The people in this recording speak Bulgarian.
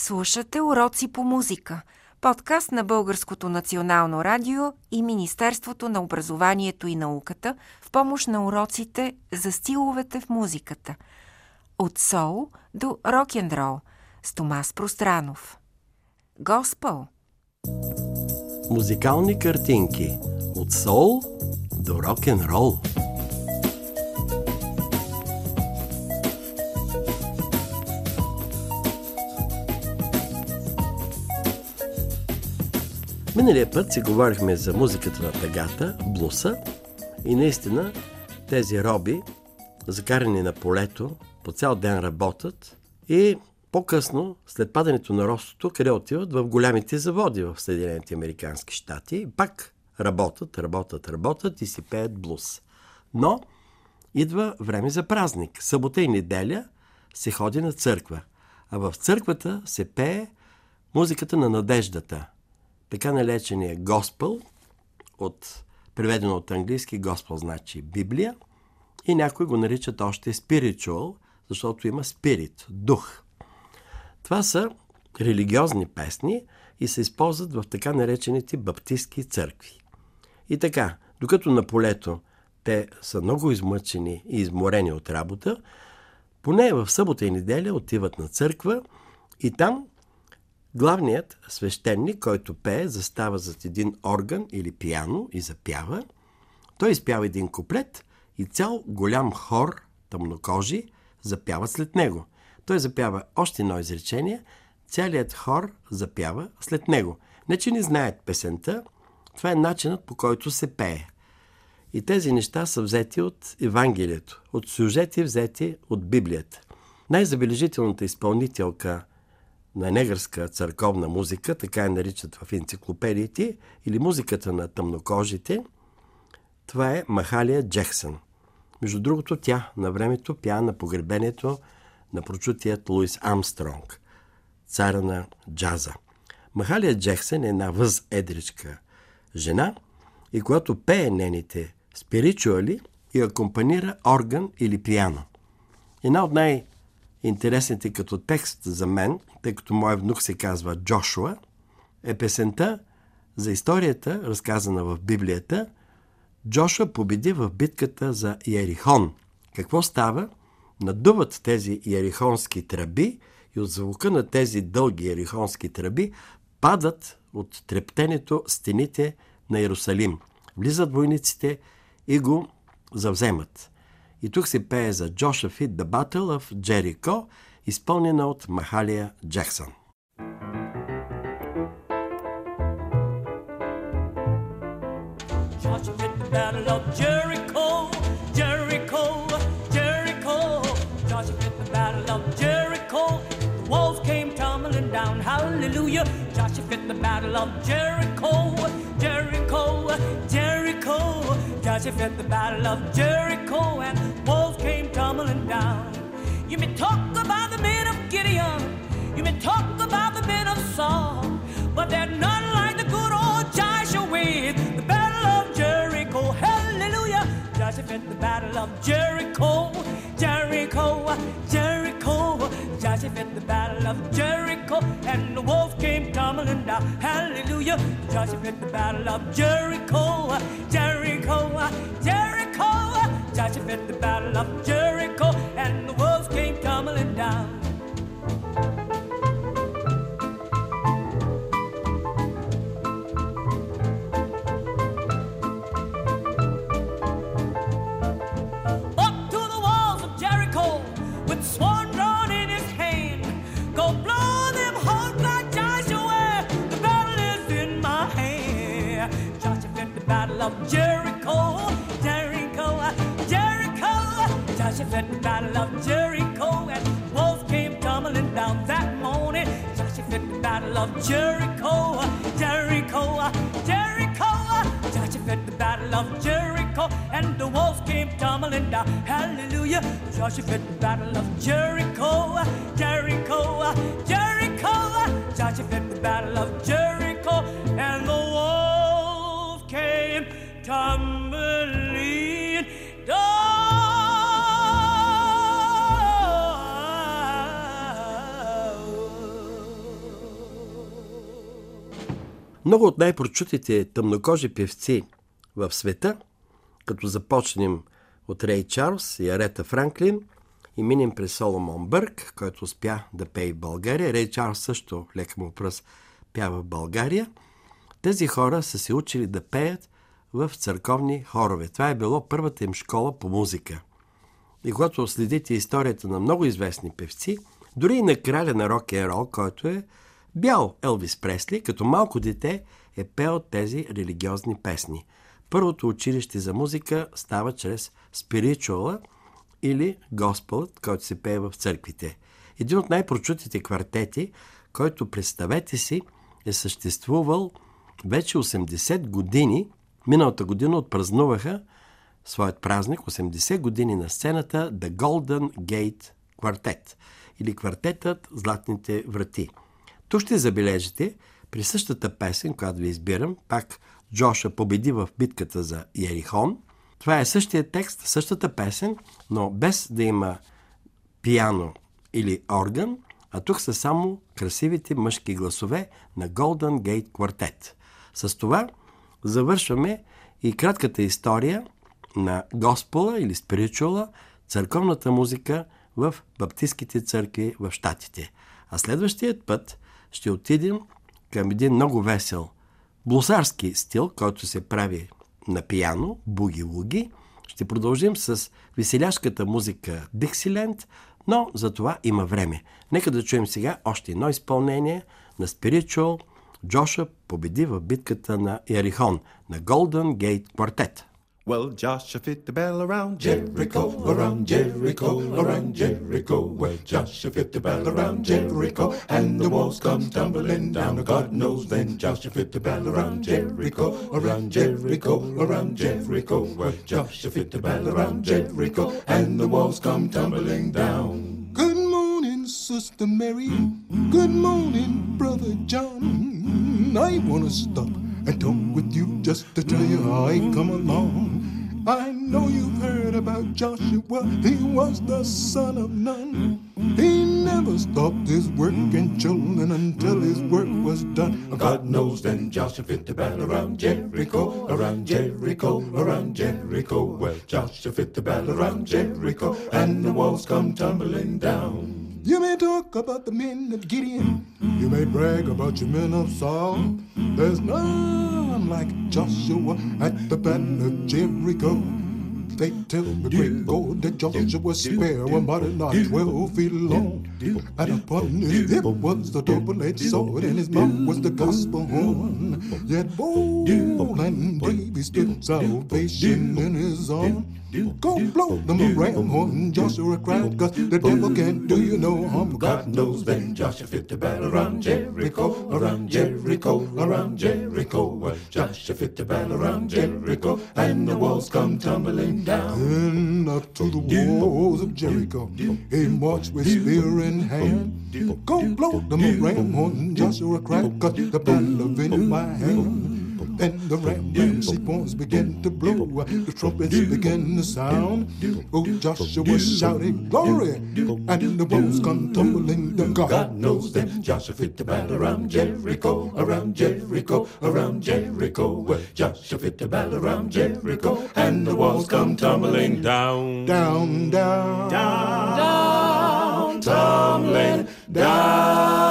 Слушате уроци по музика. Подкаст на Българското национално радио и Министерството на образованието и науката в помощ на уроците за стиловете в музиката. От сол до рок-н-рол с Томас Пространов. Госпел. Музикални картинки от сол до рок-н-рол. Миналия път си говорихме за музиката на тъгата, блуса и наистина тези роби, закарани на полето, по цял ден работят и по-късно, след падането на ростото, къде отиват? В голямите заводи в Съединените Американски щати пак работят, работят, работят и си пеят блуз. Но идва време за празник. Събота и неделя се ходи на църква. А в църквата се пее музиката на надеждата – така наречения Госпел, от, преведено от английски Госпел значи Библия, и някои го наричат още Spiritual, защото има спирит, дух. Това са религиозни песни и се използват в така наречените баптистски църкви. И така, докато на полето те са много измъчени и изморени от работа, поне в събота и неделя отиват на църква и там Главният свещеник, който пее, застава зад един орган или пиано и запява. Той изпява един куплет и цял голям хор, тъмнокожи, запява след него. Той запява още едно изречение, цялият хор запява след него. Не, че не знаят песента, това е начинът по който се пее. И тези неща са взети от Евангелието, от сюжети взети от Библията. Най-забележителната изпълнителка на негърска църковна музика, така я наричат в енциклопедиите, или музиката на тъмнокожите, това е Махалия Джексън. Между другото, тя на времето пя на погребението на прочутият Луис Амстронг, цара на джаза. Махалия Джексън е една възедричка жена и когато пее нените спиричуали и акомпанира орган или пиано. Една от най- интересните като текст за мен, тъй като моят внук се казва Джошуа, е песента за историята, разказана в Библията. Джошуа победи в битката за Иерихон. Какво става? Надуват тези иерихонски тръби и от звука на тези дълги иерихонски тръби падат от трептенето стените на Иерусалим. Влизат войниците и го завземат. И тук се пее за Джоша Фит The Battle of Jericho, изпълнена от Махалия Джексън. Joshua fit the battle of Jericho, Jericho, Jericho. Joshua fit the battle of Jericho. The walls came tumbling down. Hallelujah. Joshua fit the battle of Jericho, Jericho, Jericho. Joshua fit the battle of Jericho, and you may talk about the men of Gideon, you may talk about the men of Saul, but they're not like the good old Joshua with the battle of Jericho. Hallelujah! Joshua fit the battle of Jericho, Jericho, Jericho. Joshua fit the battle of Jericho, and the wolf came tumbling down. Hallelujah! Joshua fit the battle of Jericho, of Jericho, Jericho, Jericho. Joshua fit the battle of Jericho, and wolves came tumbling down that morning. Joshua fit the battle of Jericho, Jericho, Jericho. Joshua fit the battle of Jericho, and the wolves came tumbling down. Hallelujah. Joshua fit the battle of Jericho, Jericho, Jericho. Joshua fit the battle of Jericho, down. Много от най-прочутите тъмнокожи певци в света, като започнем от Рей Чарлз и Арета Франклин и минем през Соломон Бърк, който успя да пее в България. Рей Чарлз също, лека му пръст, пява в България. Тези хора са се учили да пеят в църковни хорове. Това е било първата им школа по музика. И когато следите историята на много известни певци, дори и на краля на рок н рол, който е бял Елвис Пресли, като малко дете е пел тези религиозни песни. Първото училище за музика става чрез спиричуала или госпелът, който се пее в църквите. Един от най-прочутите квартети, който представете си е съществувал вече 80 години. Миналата година отпразнуваха своят празник 80 години на сцената The Golden Gate Quartet или квартетът Златните врати. Тук ще забележите при същата песен, която ви избирам, пак Джоша победи в битката за Ерихон. Това е същия текст, същата песен, но без да има пиано или орган, а тук са само красивите мъжки гласове на Golden Gate Quartet. С това завършваме и кратката история на Госпола или спиричуала, църковната музика в баптистските църкви в Штатите. А следващият път ще отидем към един много весел блусарски стил, който се прави на пияно, буги-луги. Ще продължим с веселяшката музика Диксиленд, но за това има време. Нека да чуем сега още едно изпълнение на Spiritual Джоша победи в битката на Ярихон на Golden Gate Quartet. Well, Joshua fit the bell around Jericho, around Jericho, around Jericho. Well, Joshua fit the bell around Jericho, and the walls come tumbling down. God knows then Joshua fit the bell around Jericho, around Jericho, around Jericho. Well, Joshua fit the bell around Jericho, and the walls come tumbling down. Good morning, Sister Mary. Good morning, Brother John. I want to stop and talk with you just to tell you how I come along. I know you've heard about Joshua, he was the son of Nun. He never stopped his work and children until his work was done. God knows then Joshua fit the battle around Jericho, around Jericho, around Jericho. Well, Joshua fit the battle around Jericho, and the walls come tumbling down. You may talk about the men of Gideon, you may brag about your men of Saul. There's none like Joshua at the battle of Jericho. They tell the great God that Joshua's spear was mighty not twelve feet long. And upon his hip was the double-edged sword, and his mouth was the gospel horn. Yet bold and he stood, salvation in his arm. Go blow them a ram horn, Joshua cried, cause the devil can't do you no harm. God knows then Joshua fit the battle around Jericho, around Jericho, around Jericho. Joshua fit the battle around Jericho, and the walls come tumbling down. And up to the walls of Jericho, he marched with spear in hand. Go blow the ram horn, Joshua cried, cause the of in my hand. Then the ram ramsey horns began to blow, the trumpets began to sound. Oh, Joshua shouted glory, and the walls come tumbling down. God knows then Joshua fit the battle around Jericho, around Jericho, around Jericho. Joshua fit the battle around Jericho, and the walls come tumbling down, down, down, down, down, tumbling down.